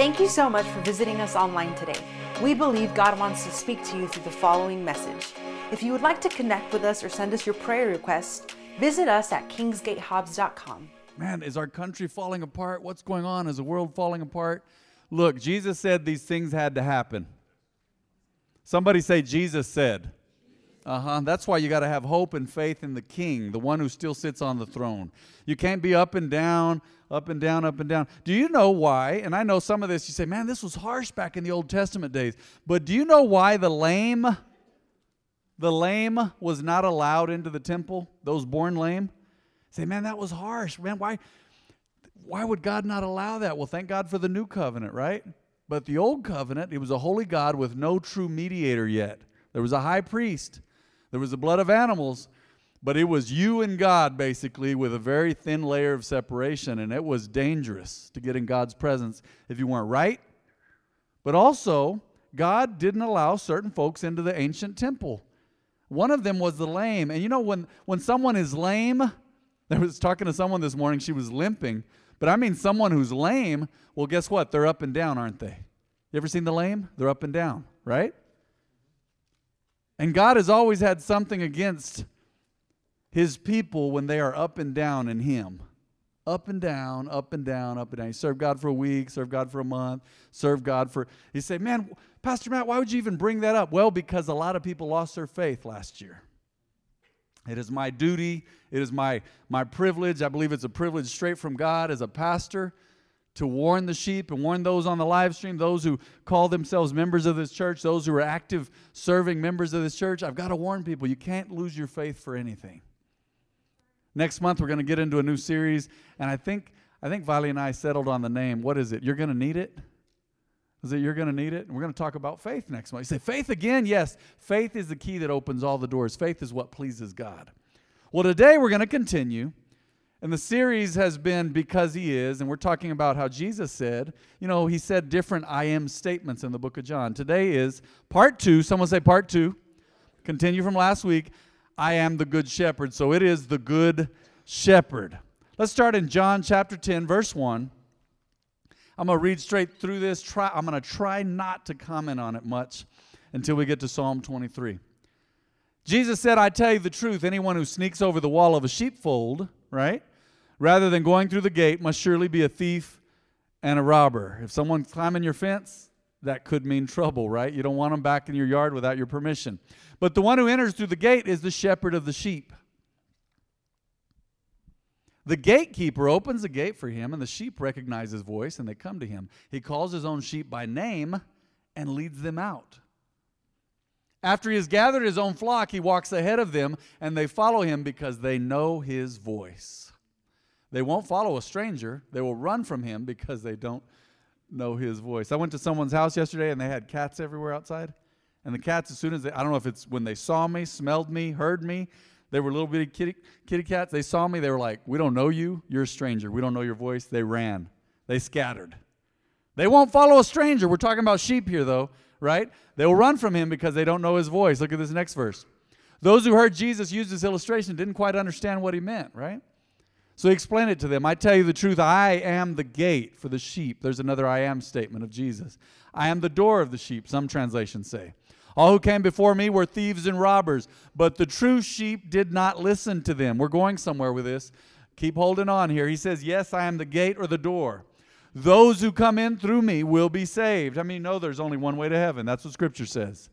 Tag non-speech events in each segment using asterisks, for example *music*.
Thank you so much for visiting us online today. We believe God wants to speak to you through the following message. If you would like to connect with us or send us your prayer requests, visit us at kingsgatehobbs.com. Man, is our country falling apart? What's going on? Is the world falling apart? Look, Jesus said these things had to happen. Somebody say, Jesus said. Uh huh. That's why you got to have hope and faith in the King, the one who still sits on the throne. You can't be up and down, up and down, up and down. Do you know why? And I know some of this, you say, man, this was harsh back in the Old Testament days. But do you know why the lame, the lame was not allowed into the temple? Those born lame? Say, man, that was harsh. Man, why, why would God not allow that? Well, thank God for the new covenant, right? But the old covenant, it was a holy God with no true mediator yet. There was a high priest, there was the blood of animals, but it was you and God basically with a very thin layer of separation, and it was dangerous to get in God's presence if you weren't right. But also, God didn't allow certain folks into the ancient temple. One of them was the lame. And you know, when, when someone is lame, *laughs* I was talking to someone this morning, she was limping. But I mean, someone who's lame, well, guess what? They're up and down, aren't they? You ever seen the lame? They're up and down, right? And God has always had something against his people when they are up and down in him. Up and down, up and down, up and down. You serve God for a week, serve God for a month, serve God for. You say, man, Pastor Matt, why would you even bring that up? Well, because a lot of people lost their faith last year. It is my duty, it is my, my privilege. I believe it's a privilege straight from God as a pastor to warn the sheep and warn those on the live stream, those who call themselves members of this church, those who are active serving members of this church. I've got to warn people you can't lose your faith for anything. Next month we're going to get into a new series, and I think I think Valley and I settled on the name. What is it? You're going to need it. Is it you're going to need it? And we're going to talk about faith next month. You say faith again? Yes, faith is the key that opens all the doors. Faith is what pleases God. Well, today we're going to continue. And the series has been Because He Is, and we're talking about how Jesus said, you know, He said different I am statements in the book of John. Today is part two. Someone say part two. Continue from last week. I am the good shepherd. So it is the good shepherd. Let's start in John chapter 10, verse 1. I'm going to read straight through this. Try, I'm going to try not to comment on it much until we get to Psalm 23. Jesus said, I tell you the truth, anyone who sneaks over the wall of a sheepfold, right, rather than going through the gate, must surely be a thief and a robber. If someone's climbing your fence, that could mean trouble, right? You don't want them back in your yard without your permission. But the one who enters through the gate is the shepherd of the sheep. The gatekeeper opens the gate for him, and the sheep recognize his voice and they come to him. He calls his own sheep by name and leads them out. After he has gathered his own flock, he walks ahead of them, and they follow him because they know his voice. They won't follow a stranger, they will run from him because they don't know his voice. I went to someone's house yesterday, and they had cats everywhere outside. And the cats, as soon as they, I don't know if it's when they saw me, smelled me, heard me, they were little bitty kitty, kitty cats. They saw me, they were like, We don't know you. You're a stranger. We don't know your voice. They ran, they scattered. They won't follow a stranger. We're talking about sheep here, though, right? They will run from him because they don't know his voice. Look at this next verse. Those who heard Jesus use this illustration didn't quite understand what he meant, right? So he explained it to them. I tell you the truth, I am the gate for the sheep. There's another I am statement of Jesus. I am the door of the sheep, some translations say. All who came before me were thieves and robbers, but the true sheep did not listen to them. We're going somewhere with this. Keep holding on here. He says, Yes, I am the gate or the door. Those who come in through me will be saved. I mean, no, there's only one way to heaven. That's what Scripture says.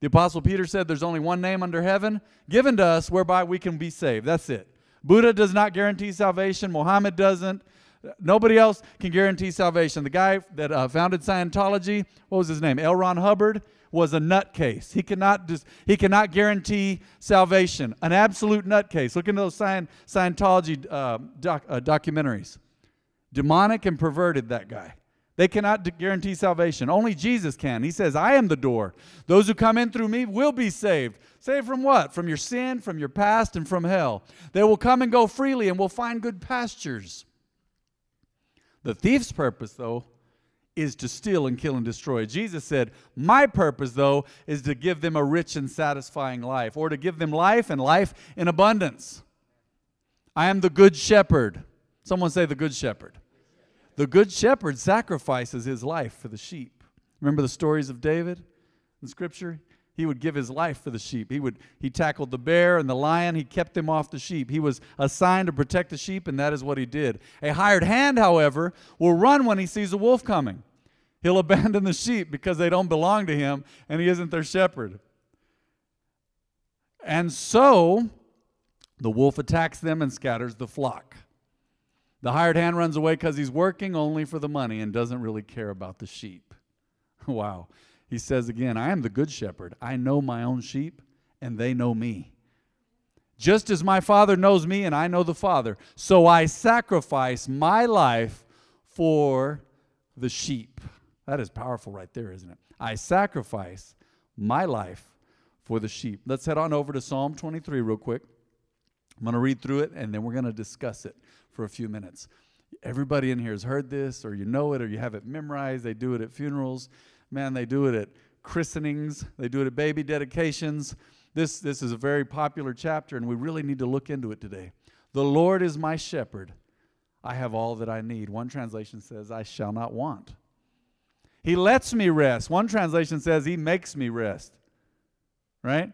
The Apostle Peter said, There's only one name under heaven given to us whereby we can be saved. That's it. Buddha does not guarantee salvation, Mohammed doesn't. Nobody else can guarantee salvation. The guy that uh, founded Scientology, what was his name? L. Ron Hubbard was a nutcase. He cannot just, he cannot guarantee salvation. An absolute nutcase. Look into those Scientology uh, doc, uh, documentaries. Demonic and perverted, that guy. They cannot guarantee salvation. Only Jesus can. He says, I am the door. Those who come in through me will be saved. Saved from what? From your sin, from your past, and from hell. They will come and go freely and will find good pastures. The thief's purpose, though, is to steal and kill and destroy. Jesus said, My purpose, though, is to give them a rich and satisfying life, or to give them life and life in abundance. I am the good shepherd. Someone say, The good shepherd. The good shepherd sacrifices his life for the sheep. Remember the stories of David in Scripture? He would give his life for the sheep. He would he tackled the bear and the lion, he kept them off the sheep. He was assigned to protect the sheep and that is what he did. A hired hand, however, will run when he sees a wolf coming. He'll *laughs* abandon the sheep because they don't belong to him and he isn't their shepherd. And so the wolf attacks them and scatters the flock. The hired hand runs away because he's working only for the money and doesn't really care about the sheep. *laughs* wow. He says again, I am the good shepherd. I know my own sheep, and they know me. Just as my Father knows me, and I know the Father, so I sacrifice my life for the sheep. That is powerful right there, isn't it? I sacrifice my life for the sheep. Let's head on over to Psalm 23 real quick. I'm going to read through it, and then we're going to discuss it for a few minutes. Everybody in here has heard this, or you know it, or you have it memorized. They do it at funerals. Man, they do it at christenings. They do it at baby dedications. This, this is a very popular chapter, and we really need to look into it today. The Lord is my shepherd. I have all that I need. One translation says, I shall not want. He lets me rest. One translation says, He makes me rest. Right?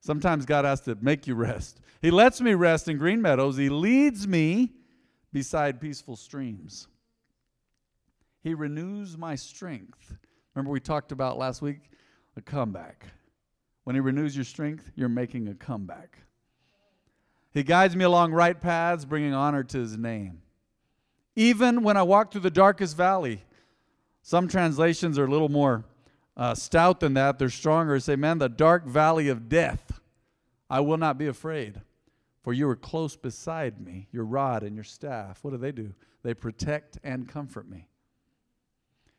Sometimes God has to make you rest. He lets me rest in green meadows. He leads me beside peaceful streams. He renews my strength. Remember, we talked about last week a comeback. When He renews your strength, you're making a comeback. He guides me along right paths, bringing honor to His name. Even when I walk through the darkest valley, some translations are a little more uh, stout than that. They're stronger. Say, man, the dark valley of death, I will not be afraid. For you are close beside me, your rod and your staff. What do they do? They protect and comfort me.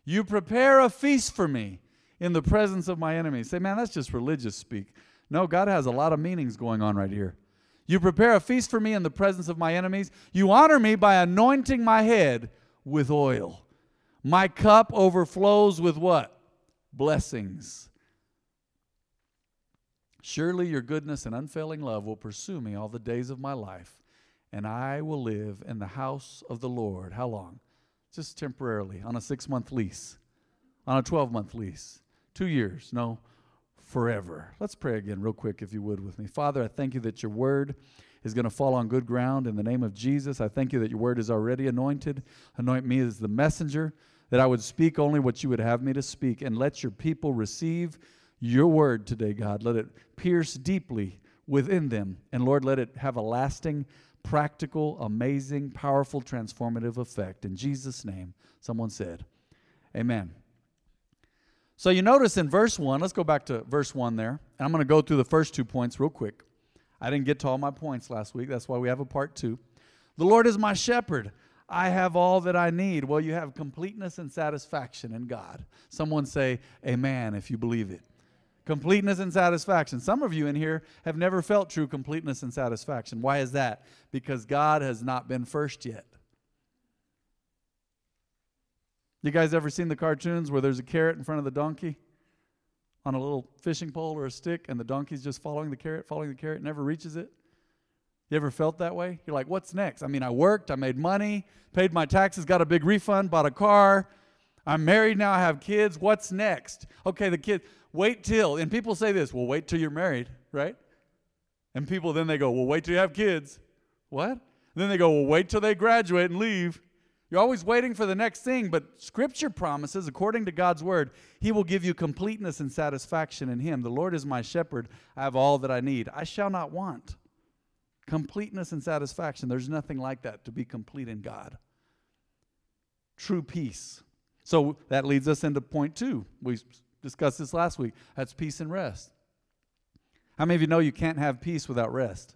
You prepare a feast for me in the presence of my enemies. Say, man, that's just religious speak. No, God has a lot of meanings going on right here. You prepare a feast for me in the presence of my enemies. You honor me by anointing my head with oil. My cup overflows with what? Blessings. Surely your goodness and unfailing love will pursue me all the days of my life, and I will live in the house of the Lord. How long? Just temporarily, on a six month lease, on a 12 month lease, two years, no, forever. Let's pray again, real quick, if you would, with me. Father, I thank you that your word is going to fall on good ground in the name of Jesus. I thank you that your word is already anointed. Anoint me as the messenger, that I would speak only what you would have me to speak, and let your people receive your word today, God. Let it pierce deeply within them. And Lord, let it have a lasting, practical, amazing, powerful, transformative effect. In Jesus' name, someone said, Amen. So you notice in verse 1, let's go back to verse 1 there. And I'm going to go through the first two points real quick. I didn't get to all my points last week. That's why we have a part two. The Lord is my shepherd. I have all that I need. Well, you have completeness and satisfaction in God. Someone say, Amen, if you believe it completeness and satisfaction. Some of you in here have never felt true completeness and satisfaction. Why is that? Because God has not been first yet. You guys ever seen the cartoons where there's a carrot in front of the donkey on a little fishing pole or a stick and the donkey's just following the carrot, following the carrot, never reaches it? You ever felt that way? You're like, what's next? I mean, I worked, I made money, paid my taxes, got a big refund, bought a car. I'm married now, I have kids. What's next? Okay, the kid, wait till, and people say this, well, wait till you're married, right? And people then they go, well, wait till you have kids. What? then they go, well, wait till they graduate and leave. You're always waiting for the next thing, but Scripture promises, according to God's word, He will give you completeness and satisfaction in Him. The Lord is my shepherd. I have all that I need. I shall not want. Completeness and satisfaction. There's nothing like that to be complete in God. True peace. So that leads us into point two. We discussed this last week. That's peace and rest. How many of you know you can't have peace without rest?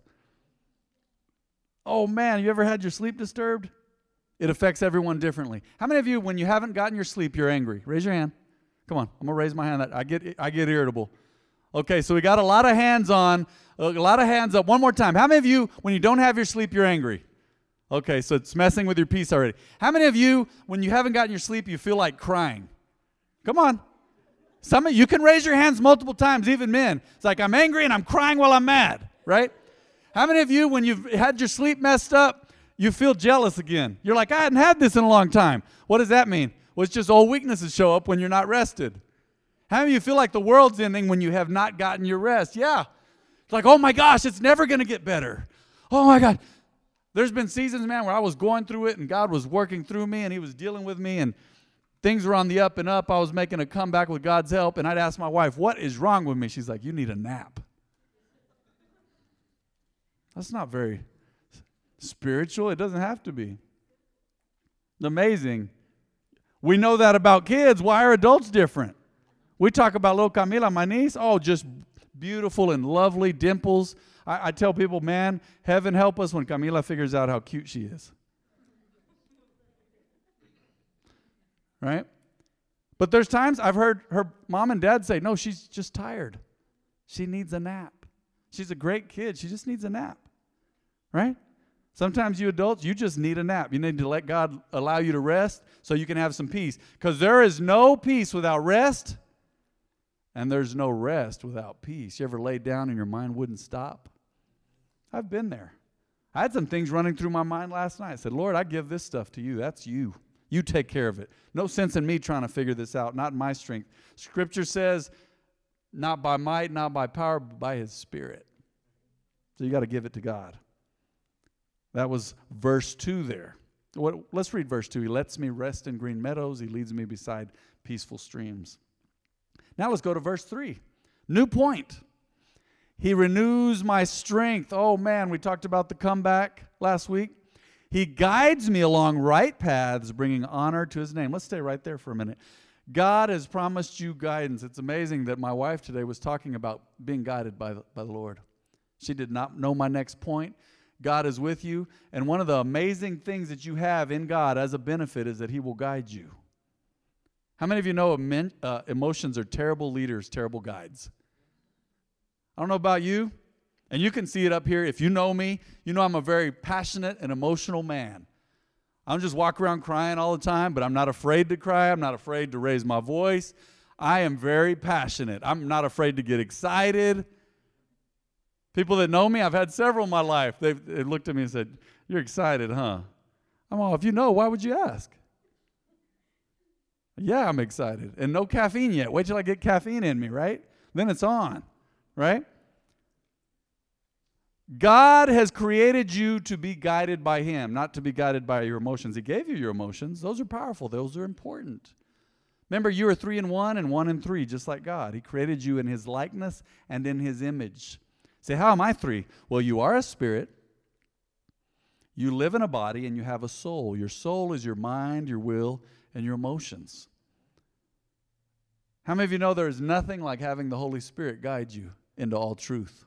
Oh man, you ever had your sleep disturbed? It affects everyone differently. How many of you, when you haven't gotten your sleep, you're angry? Raise your hand. Come on, I'm gonna raise my hand. I get I get irritable. Okay, so we got a lot of hands on, a lot of hands up. One more time. How many of you, when you don't have your sleep, you're angry? Okay, so it's messing with your peace already. How many of you, when you haven't gotten your sleep, you feel like crying? Come on. Some of you can raise your hands multiple times, even men. It's like I'm angry and I'm crying while I'm mad, right? How many of you, when you've had your sleep messed up, you feel jealous again. You're like, I hadn't had this in a long time. What does that mean? Well, it's just old weaknesses show up when you're not rested. How many of you feel like the world's ending when you have not gotten your rest? Yeah. It's like, oh my gosh, it's never going to get better. Oh my God. There's been seasons, man, where I was going through it and God was working through me and He was dealing with me and things were on the up and up. I was making a comeback with God's help. And I'd ask my wife, What is wrong with me? She's like, You need a nap. That's not very spiritual. It doesn't have to be. Amazing. We know that about kids. Why are adults different? We talk about little Camila, my niece. Oh, just beautiful and lovely dimples. I, I tell people, man, heaven help us when Camila figures out how cute she is. Right? But there's times I've heard her mom and dad say, no, she's just tired. She needs a nap. She's a great kid. She just needs a nap. Right? Sometimes you adults, you just need a nap. You need to let God allow you to rest so you can have some peace. Because there is no peace without rest, and there's no rest without peace. You ever laid down and your mind wouldn't stop? I've been there. I had some things running through my mind last night. I said, Lord, I give this stuff to you. That's you. You take care of it. No sense in me trying to figure this out, not in my strength. Scripture says, not by might, not by power, but by his spirit. So you got to give it to God. That was verse 2 there. What, let's read verse 2. He lets me rest in green meadows, he leads me beside peaceful streams. Now let's go to verse 3. New point. He renews my strength. Oh man, we talked about the comeback last week. He guides me along right paths, bringing honor to his name. Let's stay right there for a minute. God has promised you guidance. It's amazing that my wife today was talking about being guided by the, by the Lord. She did not know my next point. God is with you. And one of the amazing things that you have in God as a benefit is that He will guide you. How many of you know uh, emotions are terrible leaders, terrible guides? I don't know about you, and you can see it up here. If you know me, you know I'm a very passionate and emotional man. I don't just walk around crying all the time, but I'm not afraid to cry. I'm not afraid to raise my voice. I am very passionate. I'm not afraid to get excited. People that know me, I've had several in my life. They've, they've looked at me and said, You're excited, huh? I'm all, if you know, why would you ask? Yeah, I'm excited. And no caffeine yet. Wait till I get caffeine in me, right? Then it's on, right? God has created you to be guided by Him, not to be guided by your emotions. He gave you your emotions. Those are powerful, those are important. Remember, you are three in one and one in three, just like God. He created you in His likeness and in His image. Say, how am I three? Well, you are a spirit. You live in a body and you have a soul. Your soul is your mind, your will, and your emotions. How many of you know there is nothing like having the Holy Spirit guide you into all truth?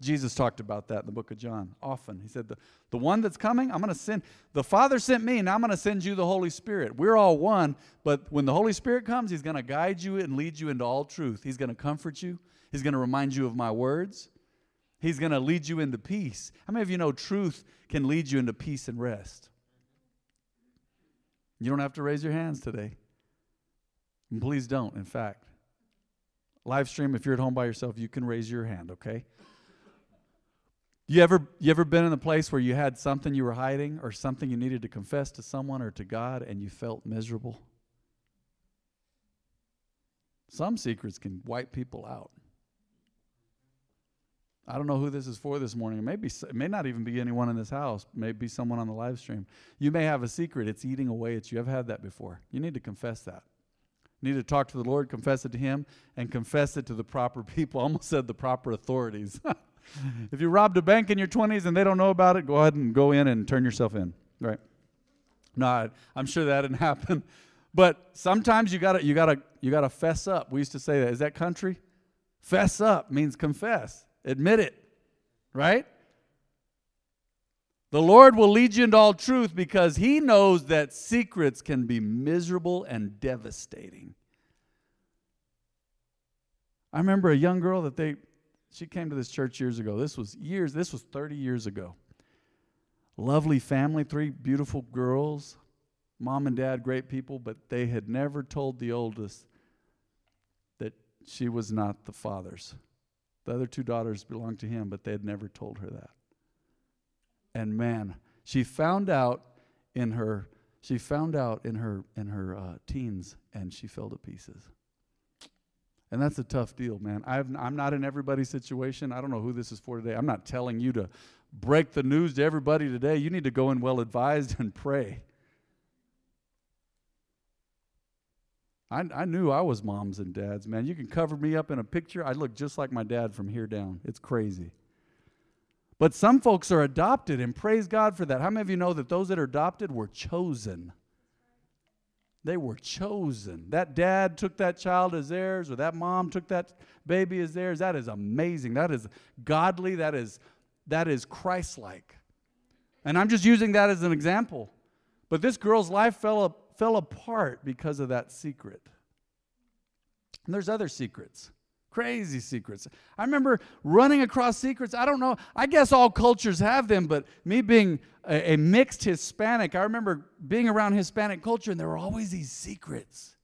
Jesus talked about that in the book of John often. He said, The, the one that's coming, I'm going to send. The Father sent me, and I'm going to send you the Holy Spirit. We're all one, but when the Holy Spirit comes, He's going to guide you and lead you into all truth. He's going to comfort you, He's going to remind you of my words, He's going to lead you into peace. How many of you know truth can lead you into peace and rest? You don't have to raise your hands today. And please don't, in fact. Live stream, if you're at home by yourself, you can raise your hand, okay? You ever, you ever been in a place where you had something you were hiding or something you needed to confess to someone or to God and you felt miserable? Some secrets can wipe people out. I don't know who this is for this morning. It may, be, it may not even be anyone in this house. It may be someone on the live stream. You may have a secret. It's eating away at you. I've had that before. You need to confess that. Need to talk to the Lord, confess it to Him, and confess it to the proper *laughs* people. Almost said the proper authorities. *laughs* if you robbed a bank in your 20s and they don't know about it, go ahead and go in and turn yourself in. Right? No, I'm sure that didn't *laughs* happen. But sometimes you gotta you gotta you gotta fess up. We used to say that. Is that country? Fess up means confess. Admit it, right? The Lord will lead you into all truth because He knows that secrets can be miserable and devastating. I remember a young girl that they, she came to this church years ago. This was years, this was 30 years ago. Lovely family, three beautiful girls, mom and dad, great people, but they had never told the oldest that she was not the father's. The other two daughters belonged to him, but they had never told her that. And man, She found out in her she found out in her in her uh, teens and she fell to pieces. And that's a tough deal, man. i am not in everybody's situation. I don't know who this is for today. I'm not telling you to break the news to everybody today. You need to go in well advised and pray. I, I knew I was moms and dads, man. You can cover me up in a picture. I look just like my dad from here down. It's crazy. But some folks are adopted, and praise God for that. How many of you know that those that are adopted were chosen? They were chosen. That dad took that child as theirs, or that mom took that baby as theirs. That is amazing. That is godly. That is, that is Christ like. And I'm just using that as an example. But this girl's life fell, fell apart because of that secret. And there's other secrets. Crazy secrets. I remember running across secrets. I don't know. I guess all cultures have them, but me being a, a, mixed Hispanic, I remember being around Hispanic culture, and there were always these secrets.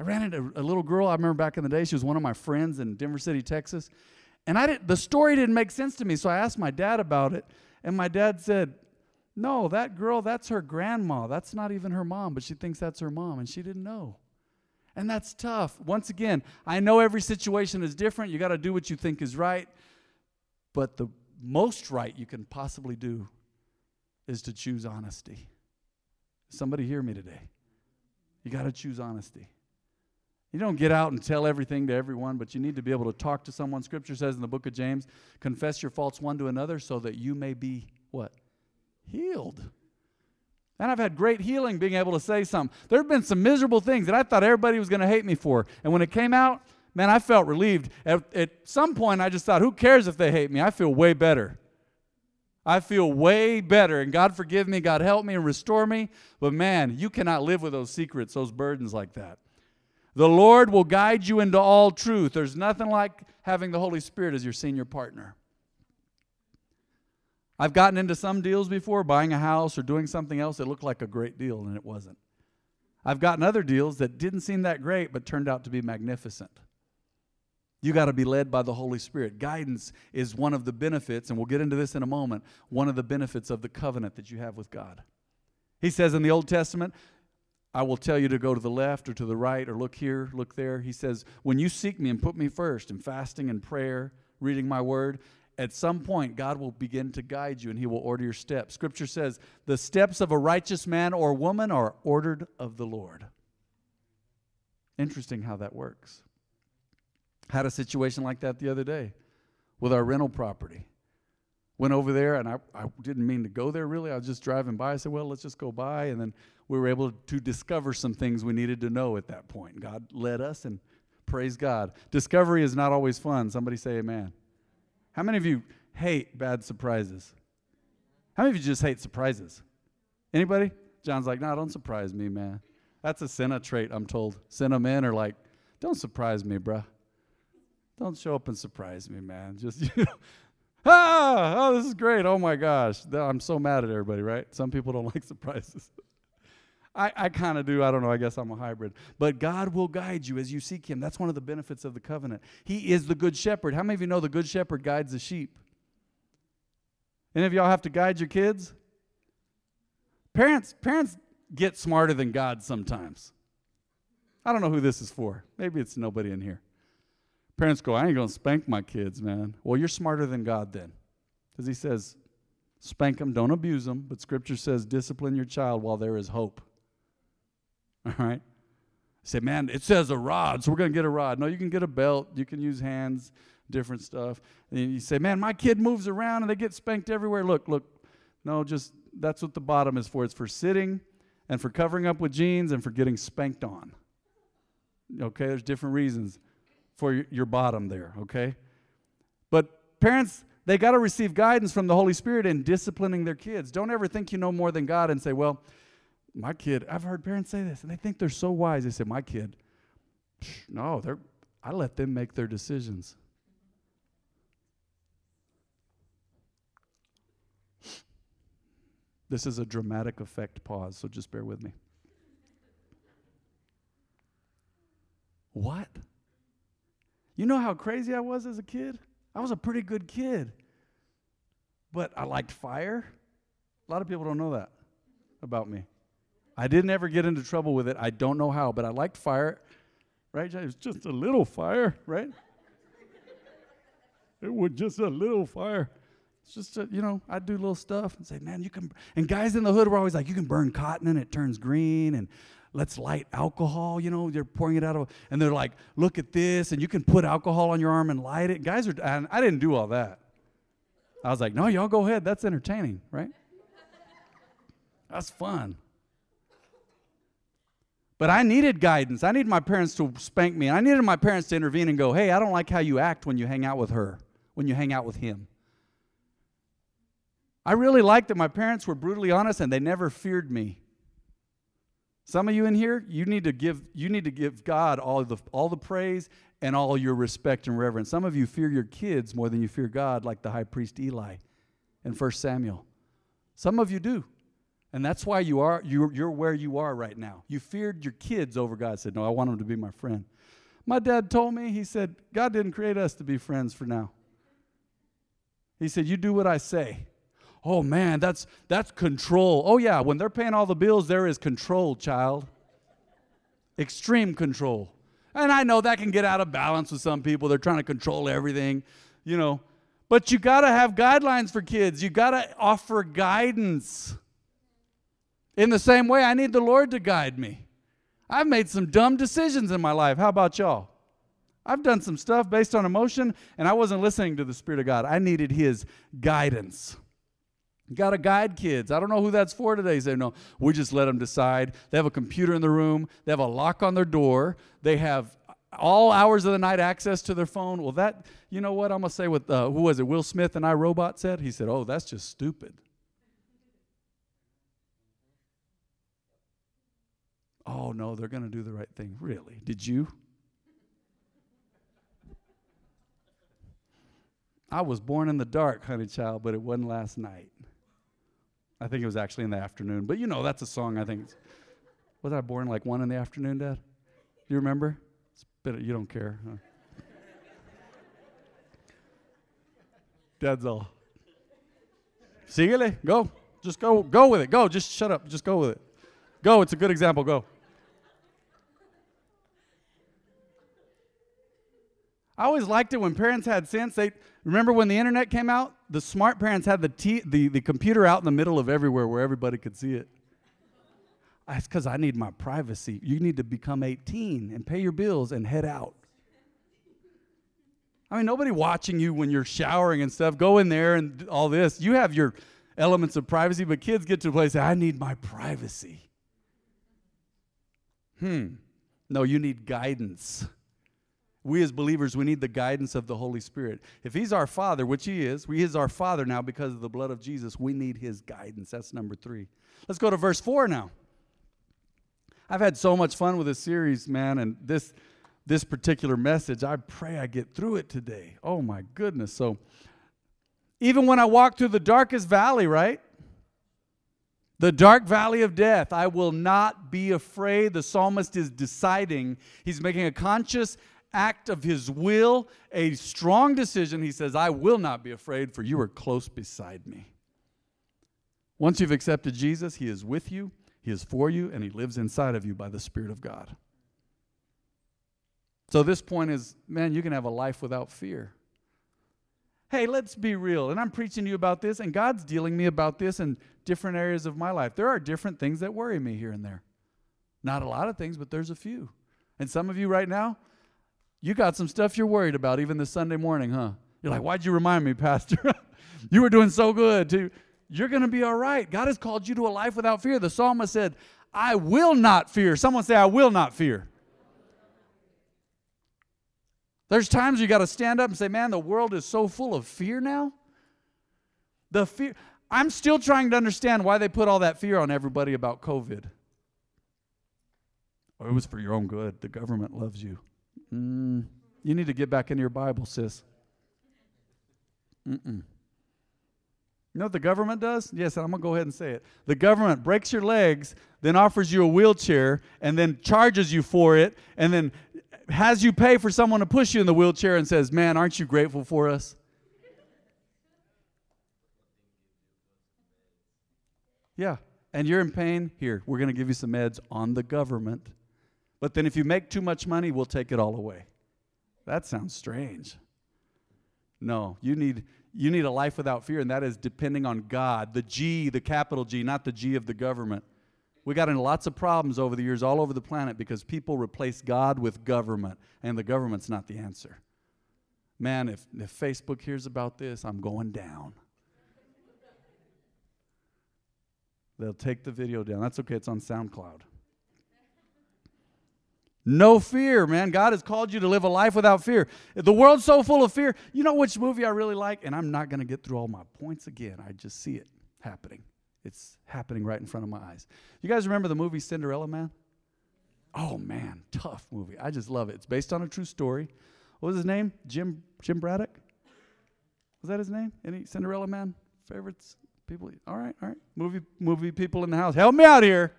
I ran into a little girl. I remember back in the day. She was one of my friends in Denver City, Texas, and I didn't, the story didn't make sense to me. So I asked my dad about it, and my dad said, "No, that girl, that's her grandma. That's not even her mom, but she thinks that's her mom, and she didn't know." And that's tough. Once again, I know every situation is different. You got to do what you think is right. But the most right you can possibly do is to choose honesty. Somebody hear me today. You got to choose honesty. You don't get out and tell everything to everyone, but you need to be able to talk to someone. Scripture says in the book of James, confess your faults one to another so that you may be what? Healed. And I've had great healing being able to say something. There have been some miserable things that I thought everybody was going to hate me for. And when it came out, man, I felt relieved. At, at, some point, I just thought, who cares if they hate me? I feel way better. I feel way better. And God forgive me, God help me and restore me. But man, you cannot live with those secrets, those burdens like that. The Lord will guide you into all truth. There's nothing like having the Holy Spirit as your senior partner. I've gotten into some deals before, buying a house or doing something else that looked like a great deal and it wasn't. I've gotten other deals that didn't seem that great but turned out to be magnificent. You got to be led by the Holy Spirit. Guidance is one of the benefits, and we'll get into this in a moment, one of the benefits of the covenant that you have with God. He says in the Old Testament, I will tell you to go to the left or to the right or look here, look there. He says, when you seek me and put me first in fasting and prayer, reading my word, at some point, God will begin to guide you and He will order your steps. Scripture says, the steps of a righteous man or woman are ordered of the Lord. Interesting how that works. Had a situation like that the other day with our rental property. Went over there, and I, I didn't mean to go there really. I was just driving by. I said, Well, let's just go by. And then we were able to discover some things we needed to know at that point. God led us, and praise God. Discovery is not always fun. Somebody say, Amen. How many of you hate bad surprises? How many of you just hate surprises? Anybody? John's like, no, don't surprise me, man. That's a Senna trait, I'm told. Senna men are like, don't surprise me, bruh. Don't show up and surprise me, man. *laughs* Just, you know, *laughs* ah, oh, this is great. Oh my gosh. I'm so mad at everybody, right? Some people don't *laughs* like surprises. I, I kind of do. I don't know. I guess I'm a hybrid. But God will guide you as you seek Him. That's one of the benefits of the covenant. He is the good shepherd. How many of you know the good shepherd guides the sheep? Any of y'all have to guide your kids? Parents, parents get smarter than God sometimes. I don't know who this is for. Maybe it's nobody in here. Parents go, I ain't going to spank my kids, man. Well, you're smarter than God then. Because He says, spank them, don't abuse them. But Scripture says, discipline your child while there is hope. *laughs* All right? Say, man, it says a rod, so we're going to get a rod. No, you can get a belt. You can use hands, different stuff. And you say, man, my kid moves around and they get spanked everywhere. Look, look. No, just that's what the bottom is for. It's for sitting and for covering up with jeans and for getting spanked on. Okay, there's different reasons for your, bottom there, okay? But parents, they got to receive guidance from the Holy Spirit in disciplining their kids. Don't ever think you know more than God and say, well, my kid, I've heard parents say this, and they think they're so wise. They say, my kid, no, they're, I let them make their decisions. This is a dramatic effect pause, so just bear with me. What? You know how crazy I was as a kid? I was a pretty good kid. But I liked fire. A lot of people don't know that about me. I didn't ever get into trouble with it. I don't know how, but I liked fire. Right? It was just a little fire, right? it was just a little fire. It's just, a, you know, I'd do little stuff and say, man, you can. And guys in the hood were always like, you can burn cotton and it turns green. And let's light alcohol. You know, they're pouring it out of, and they're like, look at this. And you can put alcohol on your arm and light it. Guys are, I didn't do all that. I was like, no, y'all go ahead. That's entertaining, right? That's fun. But I needed guidance. I needed my parents to spank me. I needed my parents to intervene and go, hey, I don't like how you act when you hang out with her, when you hang out with him. I really liked that my parents were brutally honest and they never feared me. Some of you in here, you need to give, you need to give God all the, all the praise and all your respect and reverence. Some of you fear your kids more than you fear God, like the high priest Eli in 1 Samuel. Some of you do. And that's why you are you're, you're where you are right now. You feared your kids over God. Said, "No, I want them to be my friend." My dad told me. He said, "God didn't create us to be friends for now." He said, "You do what I say." Oh man, that's that's control. Oh yeah, when they're paying all the bills, there is control, child. Extreme control. And I know that can get out of balance with some people. They're trying to control everything, you know. But you got to have guidelines for kids. You got to offer guidance. In the same way, I need the Lord to guide me. I've made some dumb decisions in my life. How about y'all? I've done some stuff based on emotion, and I wasn't listening to the Spirit of God. I needed His guidance. Got to guide kids. I don't know who that's for today. Say, no, we just let them decide. They have a computer in the room, they have a lock on their door, they have all hours of the night access to their phone. Well, that, you know what? I'm going to say what, uh, who was it, Will Smith and I Robot said? He said, oh, that's just stupid. Oh no, they're going to do the right thing. Really? Did you? I was born in the dark, honey child, but it wasn't last night. I think it was actually in the afternoon. But you know, that's a song I think. Was I born like one in the afternoon, Dad? You remember? You don't care. Huh? Dad's all. Síguele, go. Just go, go with it. Go. Just shut up. Just go with it. Go. It's a good example. Go. I always liked it when parents had sense. They remember when the internet came out. The smart parents had the t- the the computer out in the middle of everywhere where everybody could see it. That's because I need my privacy. You need to become 18 and pay your bills and head out. I mean, nobody watching you when you're showering and stuff. Go in there and all this. You have your elements of privacy, but kids get to a place. I need my privacy. Hmm. No, you need guidance we as believers, we need the guidance of the Holy Spirit. If He's our Father, which He is, He is our Father now because of the blood of Jesus, we need His guidance. That's number three. Let's go to verse four now. I've had so much fun with this series, man, and this this particular message. I pray I get through it today. Oh my goodness. So even when I walk through the darkest valley, right? The dark valley of death, I will not be afraid. The psalmist is deciding, he's making a conscious act of his will, a strong decision. He says, I will not be afraid, for you are close beside me. Once you've accepted Jesus, he is with you, he is for you, and he lives inside of you by the Spirit of God. So, this point is man, you can have a life without fear. Hey, let's be real. And I'm preaching to you about this, and God's dealing me about this in different areas of my life. There are different things that worry me here and there. Not a lot of things, but there's a few. And some of you right now, you got some stuff you're worried about even this Sunday morning, huh? You're like, why'd you remind me, *laughs* Pastor? you were doing so good. Too. You're going to be all right. God has called you to a life without fear. The psalmist said, I will not fear. Someone say, I will not fear. There's times you got to stand up and say, man, the world is so full of fear now. The fear. I'm still trying to understand why they put all that fear on everybody about COVID. Oh, it was for your own good. The government loves you. Mm, you need to get back into your Bible, sis. Mm-mm. You know what the government does? Yes, I'm going to go ahead and say it. The government breaks your legs, then offers you a wheelchair, and then charges you for it, and then has you pay for someone to push you in the wheelchair and says, Man, aren't you grateful for us? Yeah. And you're in pain? Here, we're going to give you some meds on the government. But then if you make too much money, we'll take it all away. That sounds strange. No, you need you need a life without fear and that is depending on God. The G, the capital G, not the G of the government. We got into lots of problems over the years all over the planet because people replace God with government and the government's not the answer. Man, if, if Facebook hears about this, I'm going down. They'll take the video down. That's okay, it's on SoundCloud. No fear, man. God has called you to live a life without fear. The world's so full of fear. You know which movie I really like? And I'm not going to get through all my points again. I just see it happening. It's happening right in front of my eyes. You guys remember the movie Cinderella Man? Oh man, tough movie. I just love it. It's based on a true story. What was his name? Jim Jim Braddock? Was that his name? Any Cinderella Man favorites? People? All right, all right. Movie movie people in the house. Help me out here.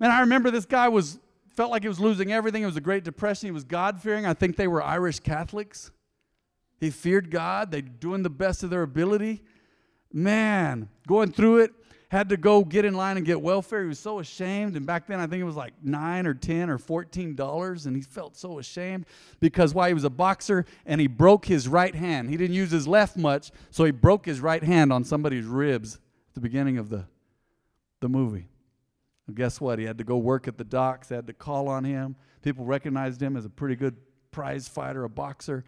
Man, I remember this guy was felt like he was losing everything. It was a Great Depression. He was God fearing. I think they were Irish Catholics. He feared God. They doing the best of their ability. Man, going through it, had to go get in line and get welfare. He was so ashamed. And back then, I think it was like nine or ten or fourteen dollars, and he felt so ashamed because why he was a boxer and he broke his right hand. He didn't use his left much, so he broke his right hand on somebody's ribs at the beginning of the the movie. Guess what? He had to go work at the docks. They had to call on him. People recognized him as a pretty good prize fighter, a boxer.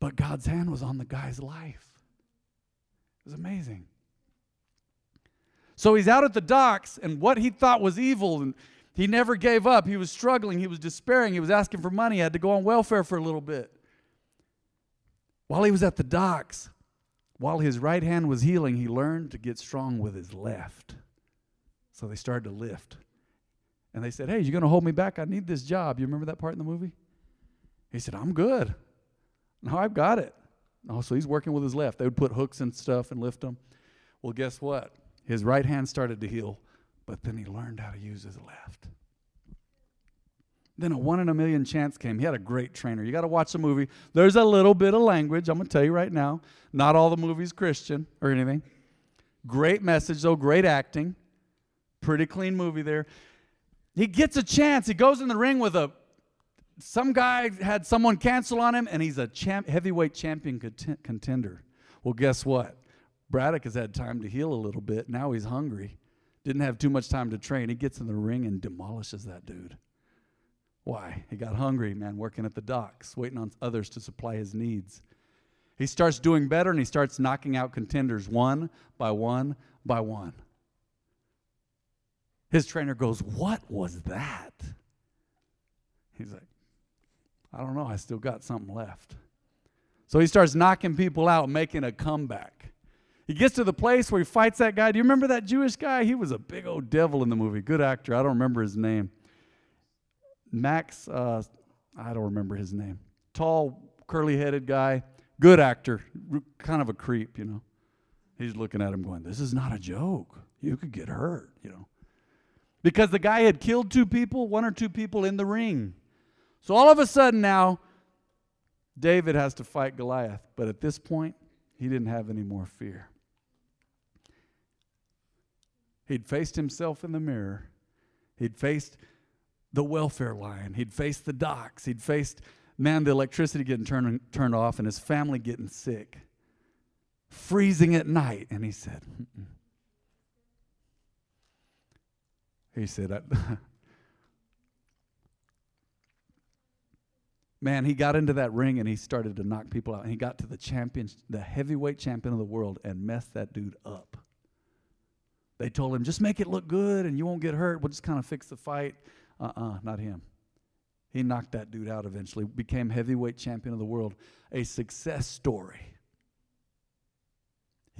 But God's hand was on the guy's life. It was amazing. So he's out at the docks, and what he thought was evil, and he never gave up. He was struggling. He was despairing. He was asking for money. He had to go on welfare for a little bit. While he was at the docks, while his right hand was healing, he learned to get strong with his left. So they started to lift. And they said, Hey, you're going to hold me back? I need this job. You remember that part in the movie? He said, I'm good. No, I've got it. Oh, so he's working with his left. They would put hooks and stuff and lift them. Well, guess what? His right hand started to heal, but then he learned how to use his left. Then a one in a million chance came. He had a great trainer. You got to watch the movie. There's a little bit of language. I'm going to tell you right now. Not all the movies Christian or anything. Great message, though. Great acting. Pretty clean movie there. He gets a chance. He goes in the ring with a. Some guy had someone cancel on him, and he's a champ, heavyweight champion contender. Well, guess what? Braddock has had time to heal a little bit. Now he's hungry. Didn't have too much time to train. He gets in the ring and demolishes that dude. Why? He got hungry, man, working at the docks, waiting on others to supply his needs. He starts doing better and he starts knocking out contenders one by one by one. His trainer goes, What was that? He's like, I don't know. I still got something left. So he starts knocking people out, making a comeback. He gets to the place where he fights that guy. Do you remember that Jewish guy? He was a big old devil in the movie. Good actor. I don't remember his name. Max, uh, I don't remember his name. Tall, curly headed guy. Good actor. Kind of a creep, you know. He's looking at him going, This is not a joke. You could get hurt, you know because the guy had killed two people, one or two people in the ring. So all of a sudden now, David has to fight Goliath. But at this point, he didn't have any more fear. He'd faced himself in the mirror. He'd faced the welfare line. He'd faced the docks. He'd faced, man, the electricity getting turned, turned off and his family getting sick, freezing at night. And he said, Mm-mm. He said, *laughs* Man, he got into that ring and he started to knock people out. And he got to the champion, the heavyweight champion of the world, and messed that dude up. They told him, just make it look good and you won't get hurt. We'll just kind of fix the fight. Uh uh-uh, uh, not him. He knocked that dude out eventually, became heavyweight champion of the world. A success story.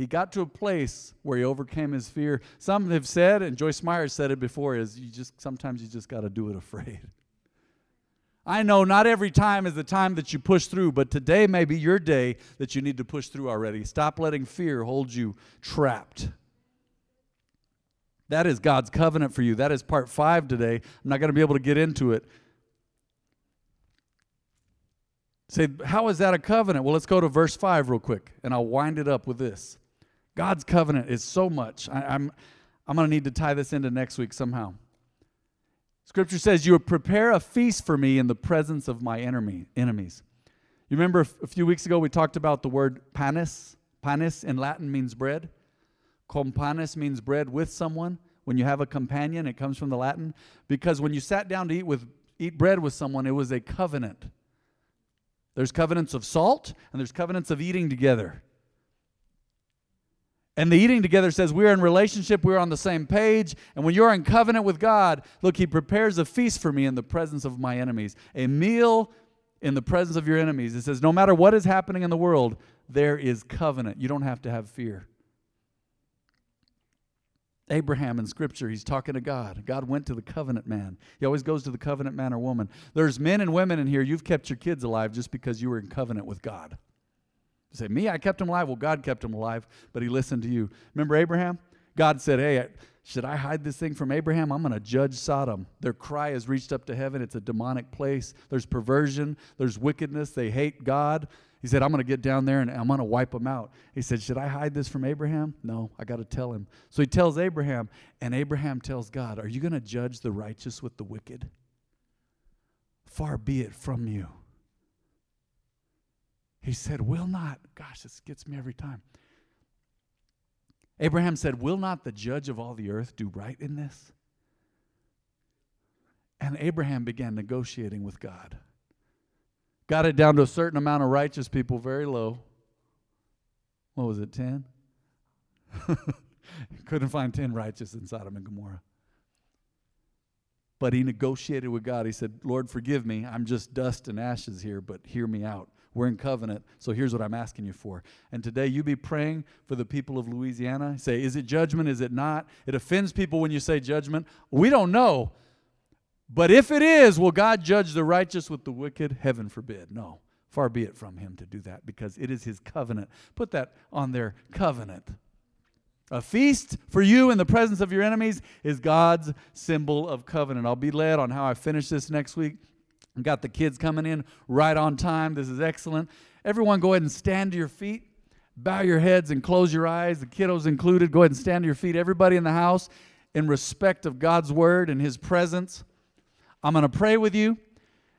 He got to a place where he overcame his fear. Some have said, and Joyce Meyer said it before, is you just sometimes you just got to do it afraid. I know not every time is the time that you push through, but today may be your day that you need to push through already. Stop letting fear hold you trapped. That is God's covenant for you. That is part five today. I'm not going to be able to get into it. Say, how is that a covenant? Well, let's go to verse 5 real quick, and I'll wind it up with this. God's covenant is so much. I, I'm, I'm going to need to tie this into next week somehow. Scripture says, You prepare a feast for me in the presence of my enemy, enemies. You remember a few weeks ago we talked about the word panis? Panis in Latin means bread. Companis means bread with someone. When you have a companion, it comes from the Latin. Because when you sat down to eat with eat bread with someone, it was a covenant. There's covenants of salt and there's covenants of eating together. And the eating together says we're in relationship, we're on the same page. And when you're in covenant with God, look, He prepares a feast for me in the presence of my enemies, a meal in the presence of your enemies. It says, no matter what is happening in the world, there is covenant. You don't have to have fear. Abraham in Scripture, he's talking to God. God went to the covenant man. He always goes to the covenant man or woman. There's men and women in here, you've kept your kids alive just because you were in covenant with God. You say, Me, I kept him alive. Well, God kept him alive, but he listened to you. Remember Abraham? God said, Hey, should I hide this thing from Abraham? I'm going to judge Sodom. Their cry has reached up to heaven. It's a demonic place. There's perversion, there's wickedness. They hate God. He said, I'm going to get down there and I'm going to wipe them out. He said, Should I hide this from Abraham? No, I got to tell him. So he tells Abraham, and Abraham tells God, Are you going to judge the righteous with the wicked? Far be it from you. He said, Will not. Gosh, this gets me every time. Abraham said, Will not the judge of all the earth do right in this? And Abraham began negotiating with God. Got it down to a certain amount of righteous people, very low. What was it, 10? *laughs* Couldn't find 10 righteous in Sodom and Gomorrah. But he negotiated with God. He said, Lord, forgive me. I'm just dust and ashes here, but hear me out. We're in covenant, so here's what I'm asking you for. And today you be praying for the people of Louisiana. Say, is it judgment? Is it not? It offends people when you say judgment. We don't know. But if it is, will God judge the righteous with the wicked? Heaven forbid. No. Far be it from him to do that because it is his covenant. Put that on their covenant. A feast for you in the presence of your enemies is God's symbol of covenant. I'll be led on how I finish this next week. Got the kids coming in right on time. This is excellent. Everyone, go ahead and stand to your feet. Bow your heads and close your eyes, the kiddos included. Go ahead and stand to your feet. Everybody in the house, in respect of God's word and his presence. I'm going to pray with you.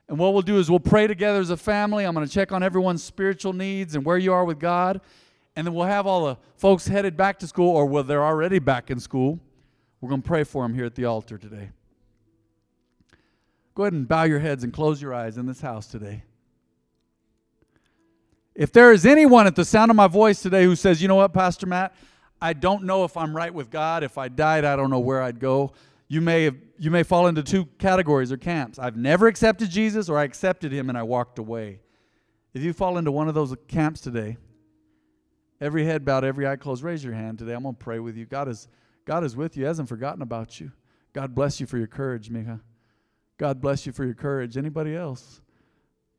And what we'll do is we'll pray together as a family. I'm going to check on everyone's spiritual needs and where you are with God. And then we'll have all the folks headed back to school, or well, they're already back in school. We're going to pray for them here at the altar today. Go ahead and bow your heads and close your eyes in this house today. If there is anyone at the sound of my voice today who says, you know what, Pastor Matt, I don't know if I'm right with God. If I died, I don't know where I'd go. You may, have, you may fall into two categories or camps. I've never accepted Jesus, or I accepted him and I walked away. If you fall into one of those camps today, every head bowed, every eye closed, raise your hand today. I'm going to pray with you. God is, God is with you, he hasn't forgotten about you. God bless you for your courage, Mika. God bless you for your courage. Anybody else?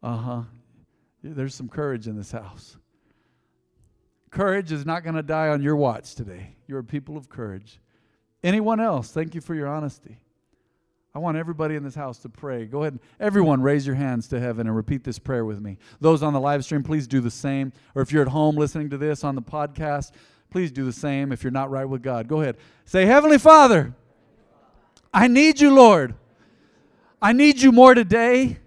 Uh huh. There's some courage in this house. Courage is not going to die on your watch today. You're a people of courage. Anyone else? Thank you for your honesty. I want everybody in this house to pray. Go ahead and everyone raise your hands to heaven and repeat this prayer with me. Those on the live stream, please do the same. Or if you're at home listening to this on the podcast, please do the same if you're not right with God. Go ahead. Say, Heavenly Father, I need you, Lord. I need you more today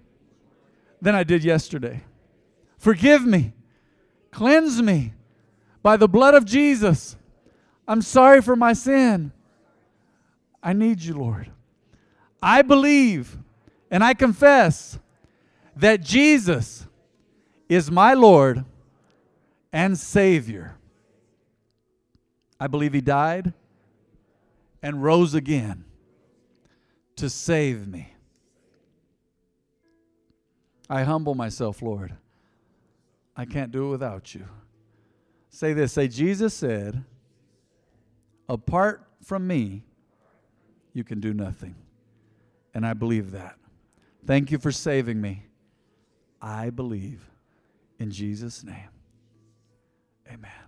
than I did yesterday. Forgive me. Cleanse me by the blood of Jesus. I'm sorry for my sin. I need you, Lord. I believe and I confess that Jesus is my Lord and Savior. I believe He died and rose again to save me. I humble myself, Lord. I can't do it without you. Say this say, Jesus said, apart from me, you can do nothing. And I believe that. Thank you for saving me. I believe in Jesus' name. Amen.